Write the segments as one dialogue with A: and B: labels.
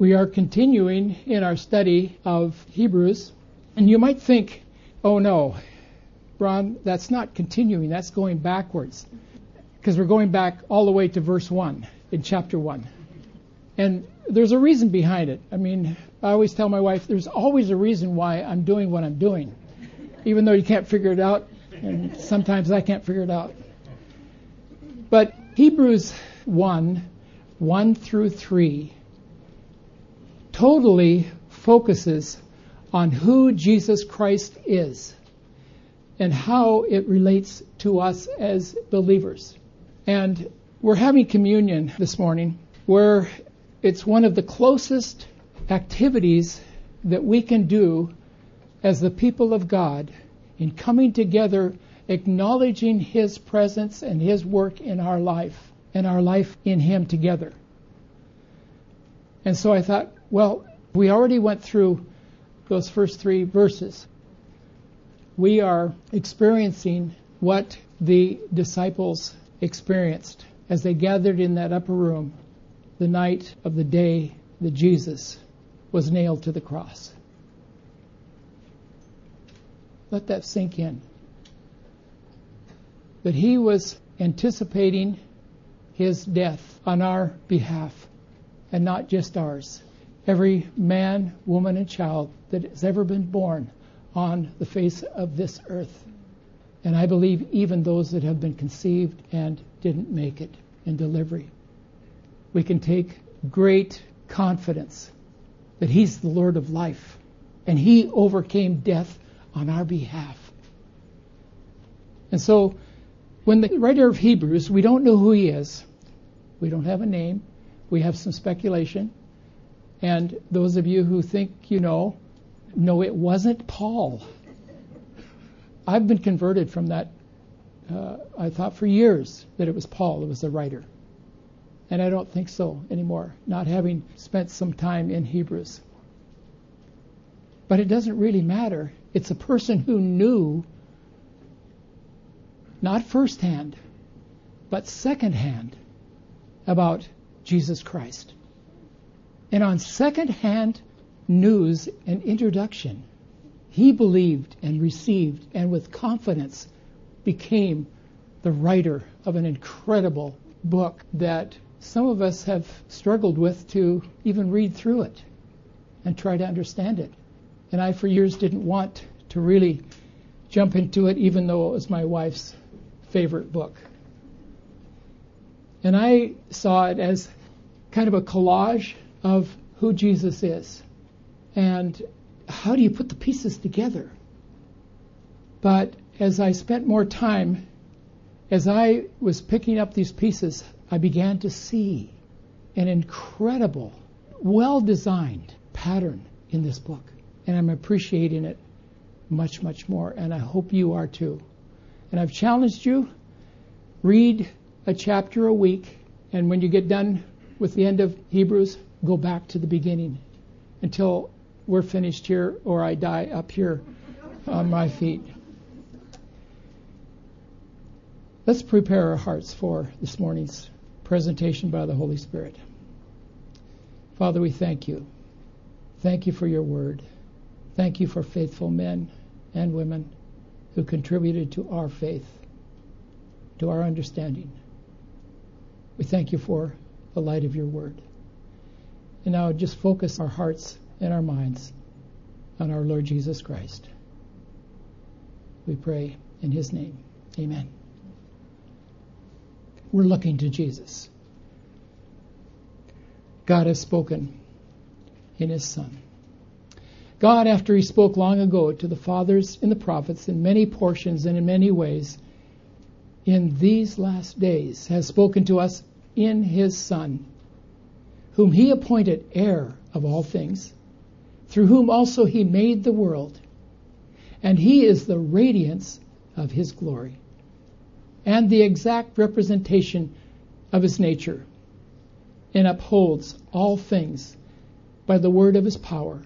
A: We are continuing in our study of Hebrews, and you might think, oh no, Ron, that's not continuing, that's going backwards. Because we're going back all the way to verse 1 in chapter 1. And there's a reason behind it. I mean, I always tell my wife, there's always a reason why I'm doing what I'm doing, even though you can't figure it out, and sometimes I can't figure it out. But Hebrews 1 1 through 3 totally focuses on who Jesus Christ is and how it relates to us as believers. And we're having communion this morning where it's one of the closest activities that we can do as the people of God in coming together, acknowledging His presence and His work in our life and our life in Him together. And so I thought, well, we already went through those first three verses. We are experiencing what the disciples experienced as they gathered in that upper room the night of the day that Jesus was nailed to the cross. Let that sink in. That he was anticipating his death on our behalf and not just ours. Every man, woman, and child that has ever been born on the face of this earth. And I believe even those that have been conceived and didn't make it in delivery. We can take great confidence that He's the Lord of life and He overcame death on our behalf. And so, when the writer of Hebrews, we don't know who he is, we don't have a name, we have some speculation. And those of you who think you know, no, it wasn't Paul. I've been converted from that. Uh, I thought for years that it was Paul that was the writer. And I don't think so anymore, not having spent some time in Hebrews. But it doesn't really matter. It's a person who knew, not firsthand, but secondhand, about Jesus Christ. And on secondhand news and introduction, he believed and received and with confidence became the writer of an incredible book that some of us have struggled with to even read through it and try to understand it. And I, for years, didn't want to really jump into it, even though it was my wife's favorite book. And I saw it as kind of a collage of who Jesus is. And how do you put the pieces together? But as I spent more time, as I was picking up these pieces, I began to see an incredible, well designed pattern in this book. And I'm appreciating it much, much more. And I hope you are too. And I've challenged you read a chapter a week. And when you get done with the end of Hebrews, go back to the beginning until we're finished here or I die up here on my feet. Let's prepare our hearts for this morning's presentation by the Holy Spirit. Father, we thank you. Thank you for your word. Thank you for faithful men and women who contributed to our faith, to our understanding. We thank you for the light of your word. And now just focus our hearts and our minds on our Lord Jesus Christ. We pray in his name. Amen. We're looking to Jesus. God has spoken in his Son. God, after he spoke long ago to the fathers and the prophets in many portions and in many ways, in these last days has spoken to us in his Son whom he appointed heir of all things, through whom also he made the world. And he is the radiance of his glory and the exact representation of his nature, and upholds all things by the word of his power.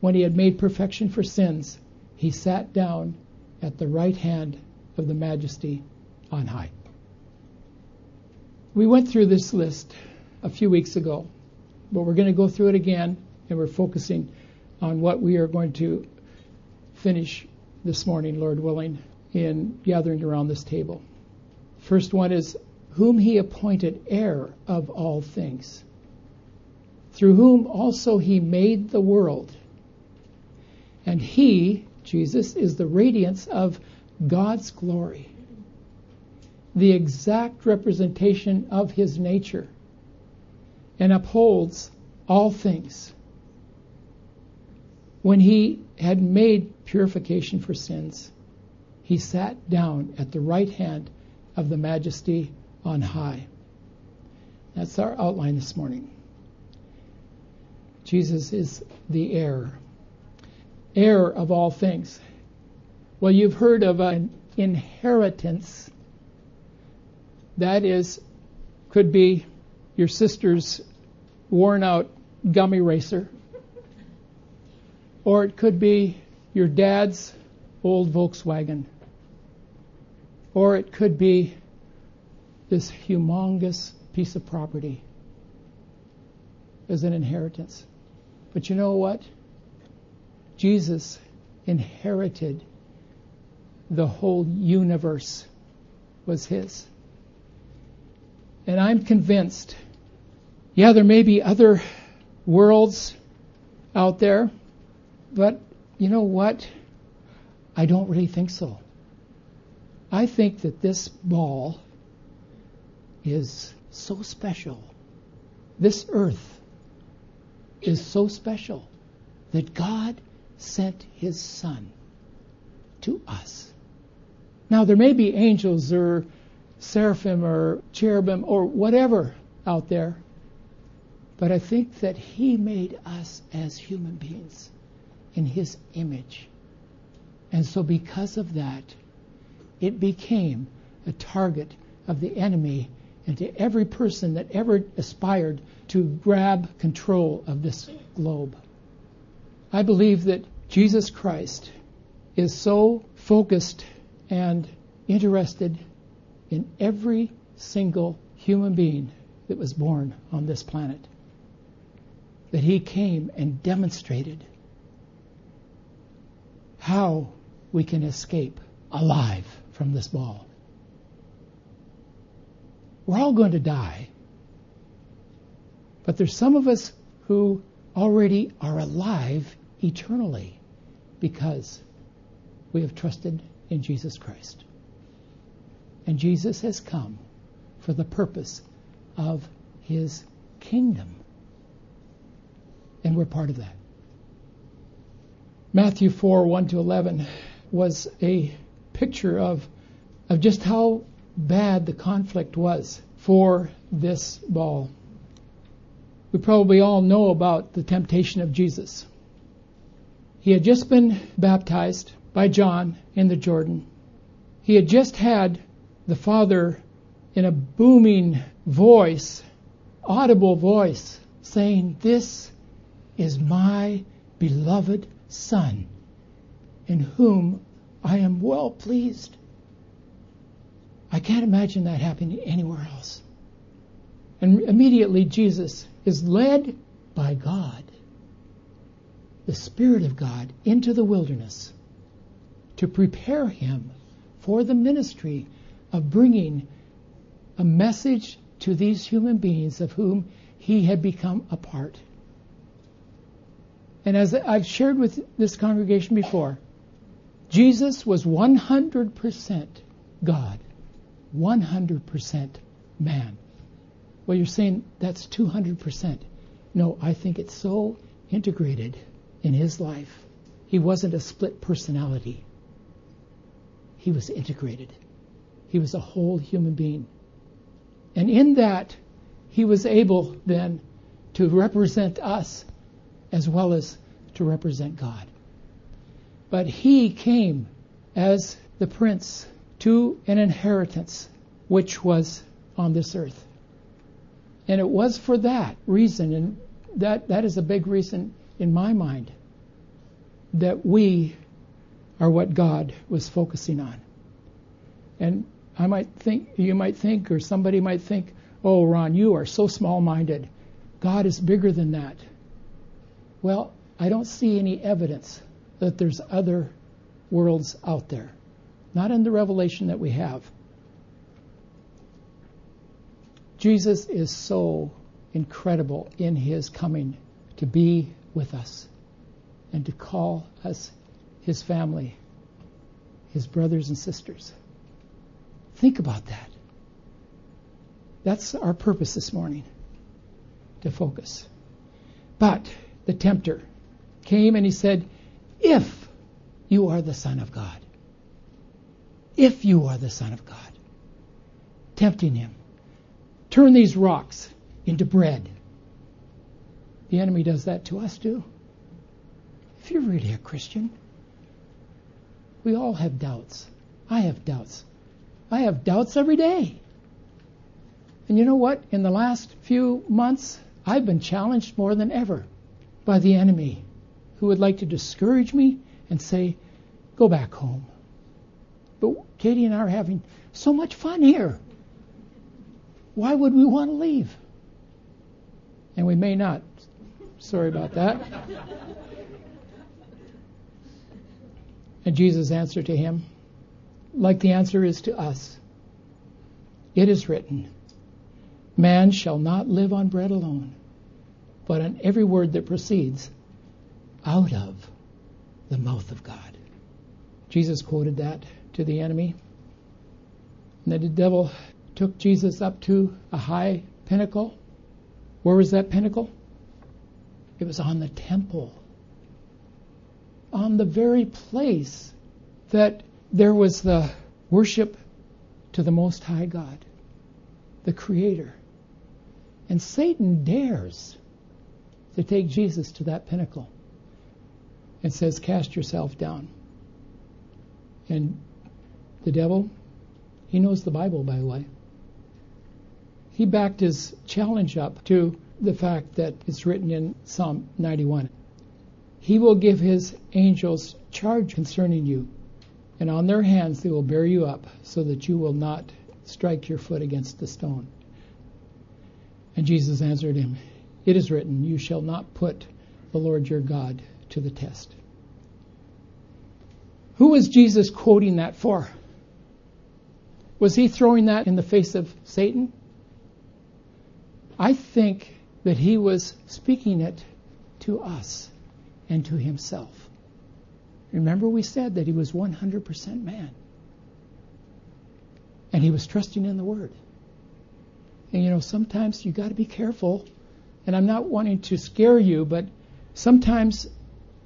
A: When he had made perfection for sins, he sat down at the right hand of the majesty on high. We went through this list a few weeks ago. But we're going to go through it again, and we're focusing on what we are going to finish this morning, Lord willing, in gathering around this table. First one is whom he appointed heir of all things, through whom also he made the world. And he, Jesus, is the radiance of God's glory, the exact representation of his nature, and upholds all things. When he had made purification for sins, he sat down at the right hand of the majesty on high. That's our outline this morning. Jesus is the heir, heir of all things. Well, you've heard of an inheritance. That is, could be your sister's worn out gummy racer, or it could be your dad's old Volkswagen, or it could be this humongous piece of property as an inheritance. But you know what? Jesus inherited the whole universe was his. And I'm convinced, yeah, there may be other worlds out there, but you know what? I don't really think so. I think that this ball is so special. This earth is so special that God sent his son to us. Now, there may be angels or seraphim or cherubim or whatever out there, but I think that he made us as human beings in his image. And so, because of that, it became a target of the enemy and to every person that ever aspired to grab control of this globe. I believe that Jesus Christ is so focused and interested in every single human being that was born on this planet that he came and demonstrated how we can escape alive from this ball. We're all going to die. But there's some of us who already are alive eternally because we have trusted in Jesus Christ. And Jesus has come for the purpose of his kingdom. And we're part of that. Matthew 4 1 to 11 was a picture of, of just how bad the conflict was for this ball. We probably all know about the temptation of Jesus. He had just been baptized by John in the Jordan. He had just had the Father in a booming voice, audible voice, saying, This is my beloved Son, in whom I am well pleased. I can't imagine that happening anywhere else. And immediately Jesus is led by God, the Spirit of God, into the wilderness to prepare him for the ministry of bringing a message to these human beings of whom he had become a part. And as I've shared with this congregation before, Jesus was 100% God 100% man. Well, you're saying that's 200%. No, I think it's so integrated in his life. He wasn't a split personality. He was integrated. He was a whole human being. And in that, he was able then to represent us as well as to represent God. But he came as the prince to an inheritance which was on this earth. And it was for that reason, and that, that is a big reason in my mind, that we are what God was focusing on. And I might think, you might think, or somebody might think, oh, Ron, you are so small minded. God is bigger than that. Well, I don't see any evidence that there's other worlds out there. Not in the revelation that we have. Jesus is so incredible in his coming to be with us and to call us his family, his brothers and sisters. Think about that. That's our purpose this morning to focus. But the tempter came and he said, If you are the Son of God, if you are the Son of God, tempting him, turn these rocks into bread. The enemy does that to us too. If you're really a Christian, we all have doubts. I have doubts. I have doubts every day. And you know what? In the last few months, I've been challenged more than ever by the enemy who would like to discourage me and say, go back home. But Katie and I are having so much fun here. Why would we want to leave? And we may not. Sorry about that. and Jesus' answered to him, like the answer is to us, it is written, Man shall not live on bread alone, but on every word that proceeds out of the mouth of God. Jesus quoted that to the enemy. And the devil took Jesus up to a high pinnacle. Where was that pinnacle? It was on the temple. On the very place that there was the worship to the Most High God, the Creator. And Satan dares to take Jesus to that pinnacle and says, Cast yourself down. And the devil, he knows the Bible, by the way. He backed his challenge up to the fact that it's written in Psalm 91. He will give his angels charge concerning you, and on their hands they will bear you up, so that you will not strike your foot against the stone. And Jesus answered him, It is written, You shall not put the Lord your God to the test. Who was Jesus quoting that for? Was he throwing that in the face of Satan? I think that he was speaking it to us and to himself. Remember, we said that he was 100% man. And he was trusting in the Word. And you know, sometimes you got to be careful. And I'm not wanting to scare you, but sometimes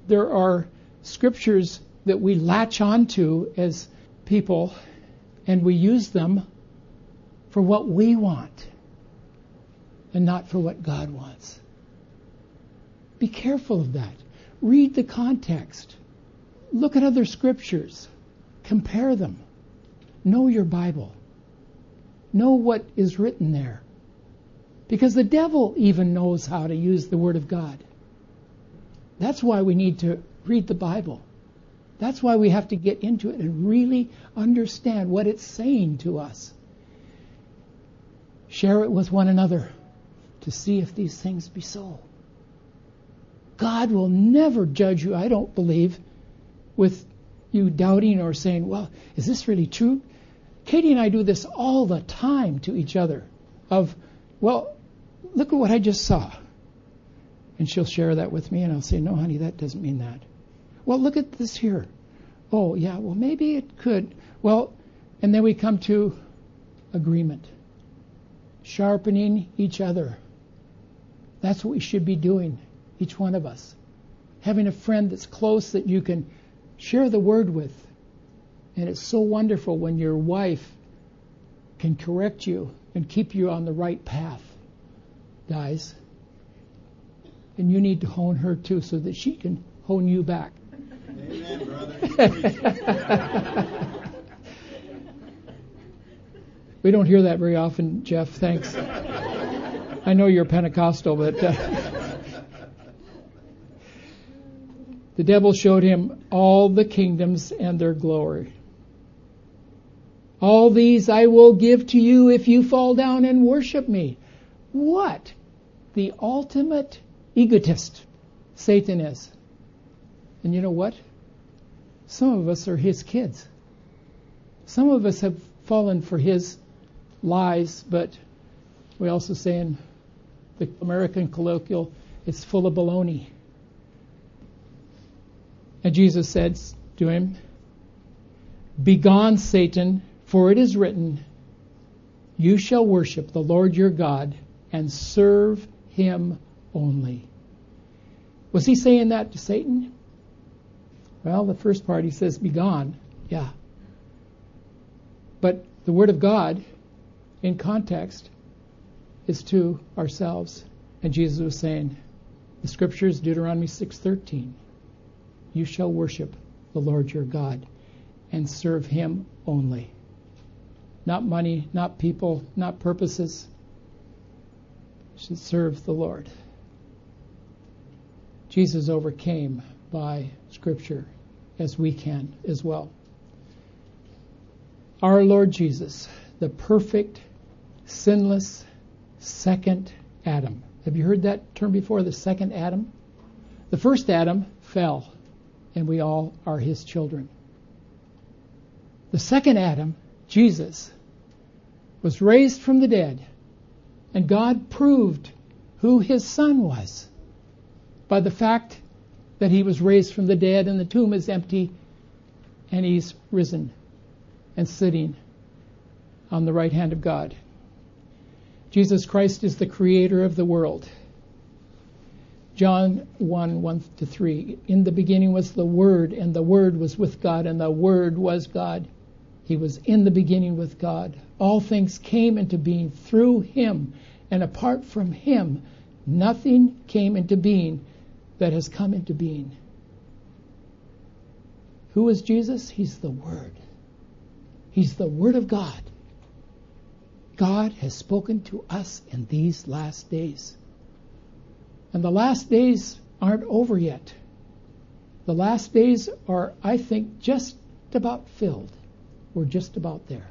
A: there are scriptures that we latch onto as people and we use them for what we want and not for what God wants. Be careful of that. Read the context. Look at other scriptures. Compare them. Know your Bible. Know what is written there. Because the devil even knows how to use the Word of God. That's why we need to read the Bible. That's why we have to get into it and really understand what it's saying to us. Share it with one another to see if these things be so. God will never judge you, I don't believe, with you doubting or saying, well, is this really true? Katie and I do this all the time to each other of, well, look at what I just saw. And she'll share that with me, and I'll say, no, honey, that doesn't mean that. Well, look at this here. Oh, yeah, well, maybe it could. Well, and then we come to agreement, sharpening each other. That's what we should be doing, each one of us. Having a friend that's close that you can share the word with. And it's so wonderful when your wife can correct you and keep you on the right path, guys. And you need to hone her too so that she can hone you back.
B: Amen, brother.
A: we don't hear that very often, Jeff. Thanks. I know you're Pentecostal, but uh, the devil showed him all the kingdoms and their glory. All these I will give to you if you fall down and worship me. What? the ultimate egotist. Satan is. And you know what? Some of us are his kids. Some of us have fallen for his lies, but we also say in the American colloquial, it's full of baloney. And Jesus said to him, Begone, Satan, for it is written, You shall worship the Lord your God and serve him only. Was he saying that to Satan? Well, the first part he says, Begone. Yeah. But the Word of God, in context, is to ourselves. And Jesus was saying, the scriptures, Deuteronomy 6:13, you shall worship the Lord your God and serve him only. Not money, not people, not purposes. Should serve the Lord. Jesus overcame by scripture as we can as well. Our Lord Jesus, the perfect, sinless second Adam. Have you heard that term before, the second Adam? The first Adam fell, and we all are his children. The second Adam, Jesus, was raised from the dead, and God proved who his son was by the fact that he was raised from the dead and the tomb is empty and he's risen and sitting on the right hand of God. Jesus Christ is the creator of the world. John 1 1 to 3. In the beginning was the Word, and the Word was with God, and the Word was God. He was in the beginning with God. All things came into being through Him, and apart from Him, nothing came into being that has come into being. Who is Jesus? He's the Word. He's the Word of God. God has spoken to us in these last days. And the last days aren't over yet. The last days are, I think, just about filled. We're just about there.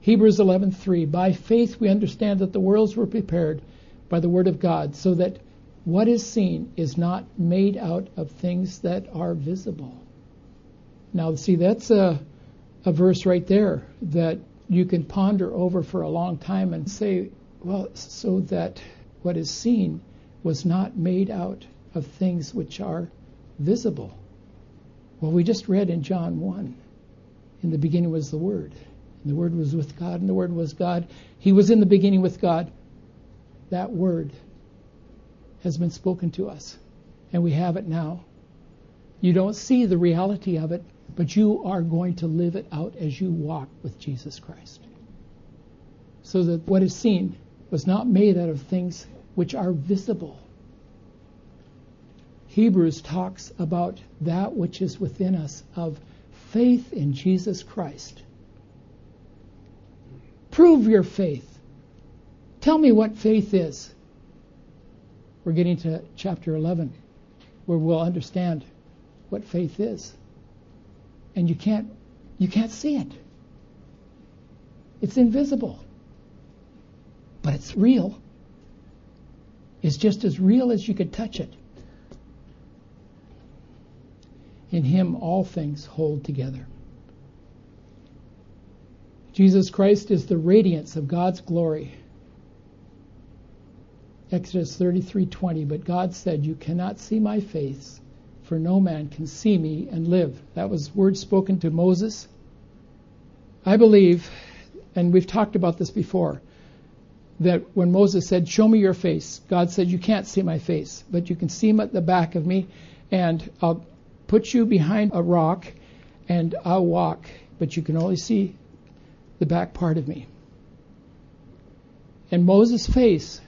A: Hebrews 11:3 By faith we understand that the worlds were prepared by the word of God so that what is seen is not made out of things that are visible. Now see that's a a verse right there that you can ponder over for a long time and say, well, so that what is seen was not made out of things which are visible. Well, we just read in John 1 in the beginning was the Word, and the Word was with God, and the Word was God. He was in the beginning with God. That Word has been spoken to us, and we have it now. You don't see the reality of it but you are going to live it out as you walk with Jesus Christ. So that what is seen was not made out of things which are visible. Hebrews talks about that which is within us of faith in Jesus Christ. Prove your faith. Tell me what faith is. We're getting to chapter 11 where we'll understand what faith is and you can't you can't see it. It's invisible. But it's real. It's just as real as you could touch it. In him all things hold together. Jesus Christ is the radiance of God's glory. Exodus 33:20 but God said you cannot see my face for no man can see me and live. That was words spoken to Moses. I believe, and we've talked about this before, that when Moses said, Show me your face, God said, You can't see my face, but you can see at the back of me, and I'll put you behind a rock, and I'll walk, but you can only see the back part of me. And Moses' face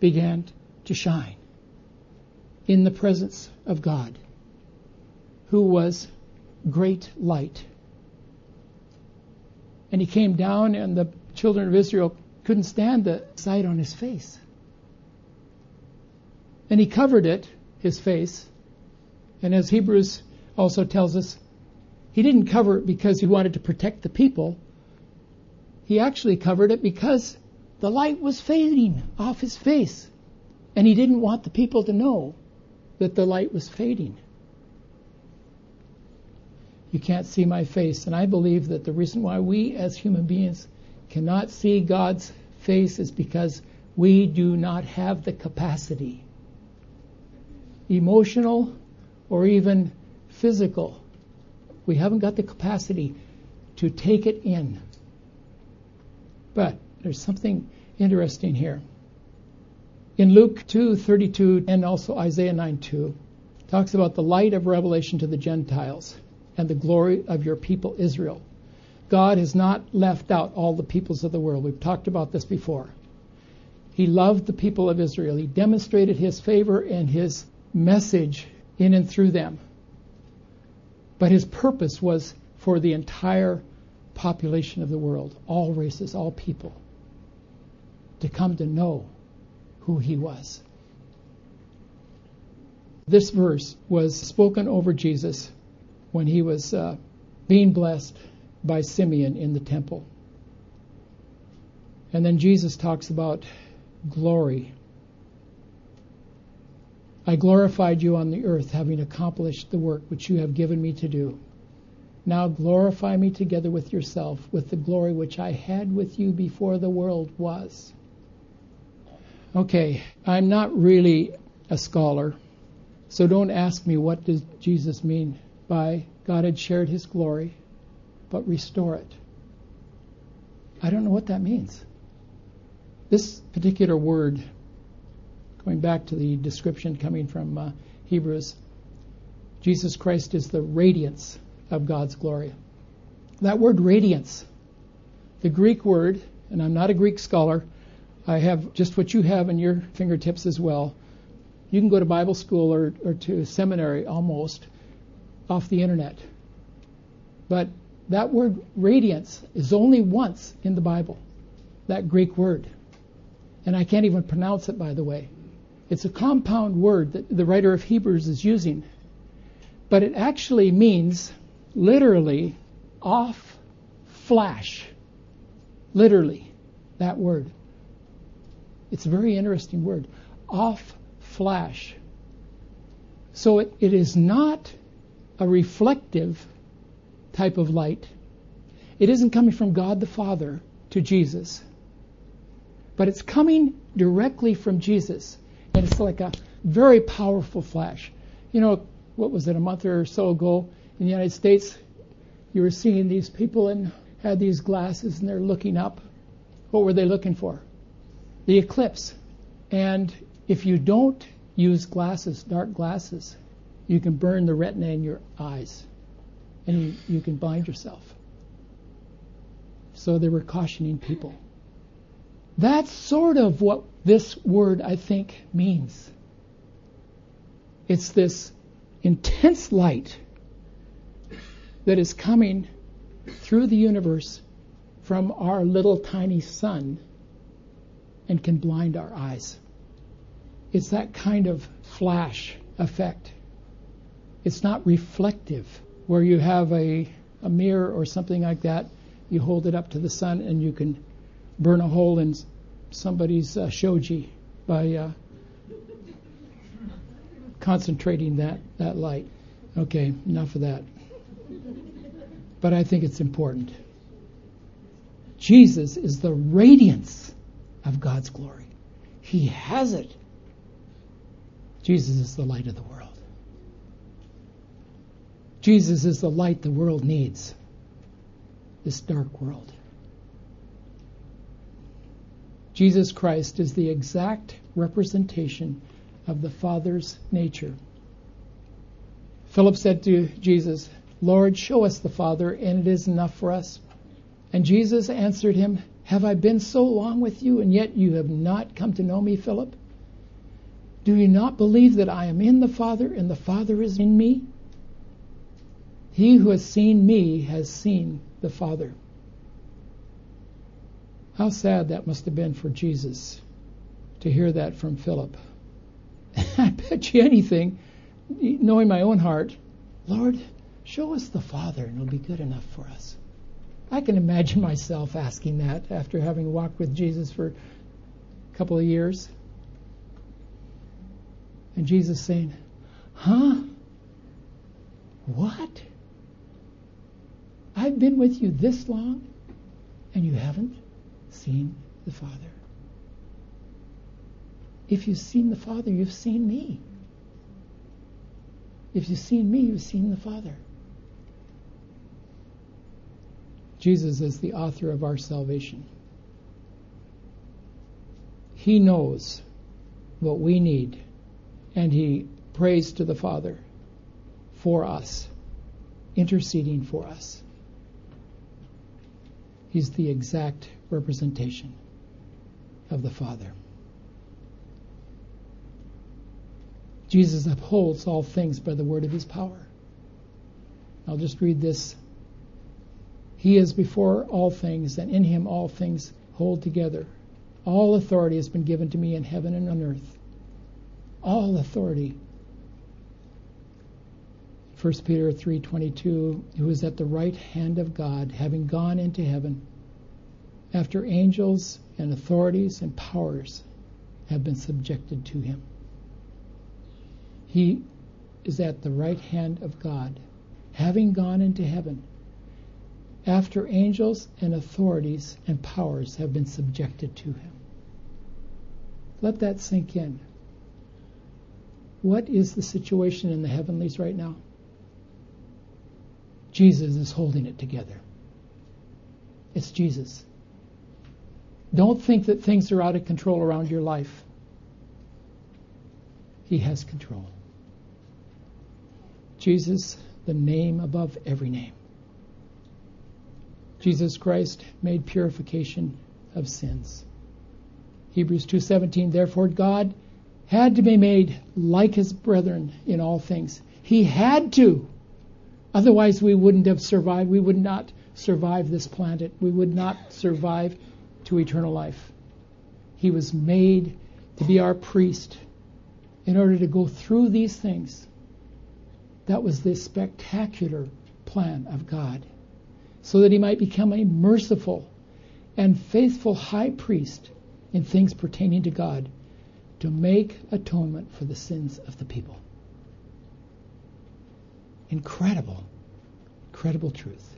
A: began to shine in the presence of God who was great light. And he came down, and the children of Israel couldn't stand the sight on his face. And he covered it, his face. And as Hebrews also tells us, he didn't cover it because he wanted to protect the people. He actually covered it because The light was fading off his face. And he didn't want the people to know that the light was fading. You can't see my face. And I believe that the reason why we as human beings cannot see God's face is because we do not have the capacity, emotional or even physical. We haven't got the capacity to take it in. But there's something interesting here. In Luke 2:32 and also Isaiah 9:2 talks about the light of revelation to the Gentiles and the glory of your people Israel. God has not left out all the peoples of the world. We've talked about this before. He loved the people of Israel. He demonstrated his favor and his message in and through them. But his purpose was for the entire population of the world, all races, all people, to come to know who he was. This verse was spoken over Jesus when he was uh, being blessed by Simeon in the temple. And then Jesus talks about glory. I glorified you on the earth, having accomplished the work which you have given me to do. Now glorify me together with yourself, with the glory which I had with you before the world was. Okay, I'm not really a scholar, so don't ask me what does Jesus mean by God had shared his glory, but restore it. I don't know what that means. This particular word, going back to the description coming from uh, Hebrews, Jesus Christ is the radiance of God's glory. That word radiance, the Greek word, and I'm not a Greek scholar, I have just what you have in your fingertips as well. You can go to Bible school or, or to seminary almost off the internet. But that word radiance is only once in the Bible, that Greek word. And I can't even pronounce it, by the way. It's a compound word that the writer of Hebrews is using. But it actually means, literally, off flash. Literally, that word. It's a very interesting word. Off flash. So it, it is not a reflective type of light. It isn't coming from God the Father to Jesus, but it's coming directly from Jesus. And it's like a very powerful flash. You know, what was it, a month or so ago in the United States? You were seeing these people and had these glasses and they're looking up. What were they looking for? The eclipse. And if you don't use glasses, dark glasses, you can burn the retina in your eyes and you, you can blind yourself. So they were cautioning people. That's sort of what this word, I think, means. It's this intense light that is coming through the universe from our little tiny sun and can blind our eyes. It's that kind of flash effect. It's not reflective, where you have a, a mirror or something like that. You hold it up to the sun and you can burn a hole in somebody's uh, shoji by uh, concentrating that, that light. Okay, enough of that. But I think it's important. Jesus is the radiance of God's glory. He has it. Jesus is the light of the world. Jesus is the light the world needs, this dark world. Jesus Christ is the exact representation of the Father's nature. Philip said to Jesus, Lord, show us the Father, and it is enough for us. And Jesus answered him, Have I been so long with you, and yet you have not come to know me, Philip? Do you not believe that I am in the Father, and the Father is in me? He who has seen me has seen the Father. How sad that must have been for Jesus to hear that from Philip. I bet you anything, knowing my own heart, Lord, show us the Father and it'll be good enough for us. I can imagine myself asking that after having walked with Jesus for a couple of years. And Jesus saying, Huh? What? I've been with you this long and you haven't seen the Father. If you've seen the Father, you've seen me. If you've seen me, you've seen the Father. Jesus is the author of our salvation. He knows what we need, and He prays to the Father for us, interceding for us. He's the exact representation of the Father. Jesus upholds all things by the word of his power. I'll just read this. He is before all things, and in him all things hold together. All authority has been given to me in heaven and on earth. All authority. 1 Peter 3:22 who is at the right hand of God having gone into heaven after angels and authorities and powers have been subjected to him. He is at the right hand of God, having gone into heaven, after angels and authorities and powers have been subjected to him. Let that sink in. What is the situation in the heavenlies right now? Jesus is holding it together. It's Jesus. Don't think that things are out of control around your life. He has control. Jesus, the name above every name. Jesus Christ made purification of sins. Hebrews 2:17 Therefore God had to be made like his brethren in all things. He had to. Otherwise we wouldn't have survived. We would not survive this planet. We would not survive to eternal life. He was made to be our priest in order to go through these things that was the spectacular plan of God, so that he might become a merciful and faithful high priest in things pertaining to God to make atonement for the sins of the people. Incredible, incredible truth.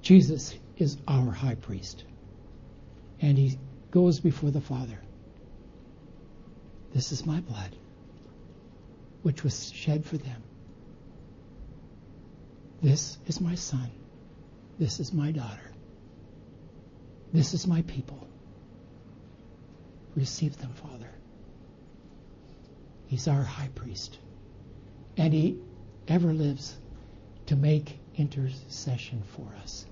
A: Jesus is our high priest, and he goes before the Father. This is my blood, which was shed for them. This is my son. This is my daughter. This is my people. Receive them, Father. He's our high priest. And he ever lives to make intercession for us.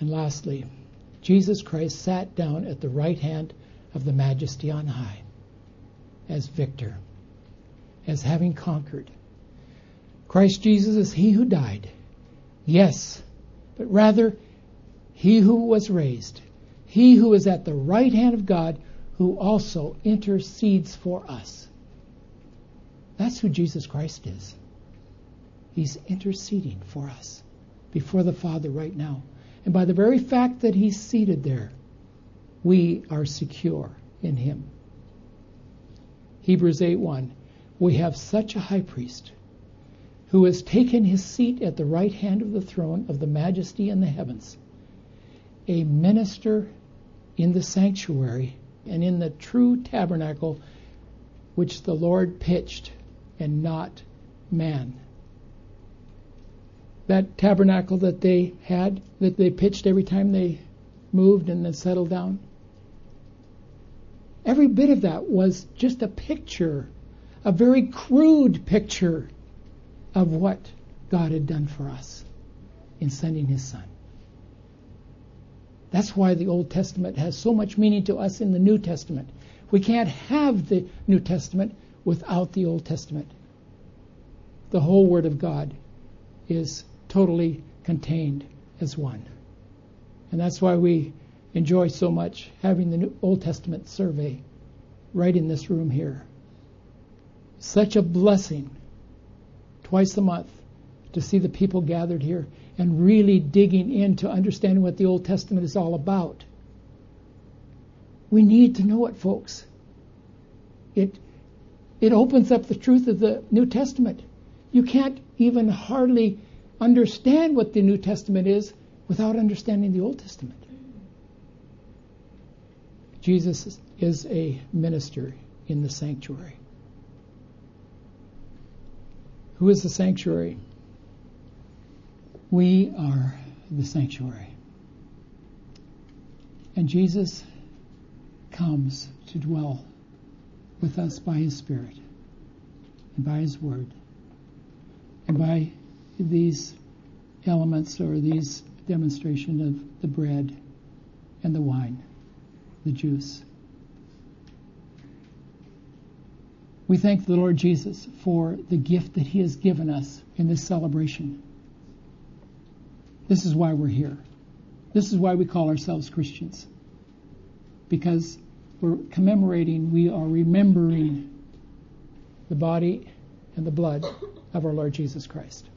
A: And lastly, Jesus Christ sat down at the right hand of the majesty on high as victor, as having conquered Christ Jesus is he who died. Yes, but rather he who was raised, he who is at the right hand of God, who also intercedes for us. That's who Jesus Christ is. He's interceding for us before the Father right now. And by the very fact that he's seated there, we are secure in him. Hebrews 8:1 We have such a high priest who has taken his seat at the right hand of the throne of the majesty in the heavens, a minister in the sanctuary and in the true tabernacle which the Lord pitched and not man. That tabernacle that they had, that they pitched every time they moved and then settled down, every bit of that was just a picture, a very crude picture of what God had done for us in sending His Son. That's why the Old Testament has so much meaning to us in the New Testament. We can't have the New Testament without the Old Testament. The whole Word of God is totally contained as one. And that's why we enjoy so much having the New Old Testament survey right in this room here. Such a blessing twice a month to see the people gathered here and really digging into understanding what the Old Testament is all about. We need to know it, folks. It, it opens up the truth of the New Testament. You can't even hardly understand what the New Testament is without understanding the Old Testament. Jesus is a minister in the sanctuary. Who is the sanctuary? We are the sanctuary. And Jesus comes to dwell with us by His Spirit and by His Word and by these elements or these demonstration of the bread and the wine, the juice. We thank the Lord Jesus for the gift that He has given us in this celebration. This is why we're here. This is why we call ourselves Christians. Because we're commemorating, we are remembering the body and the blood of our Lord Jesus Christ.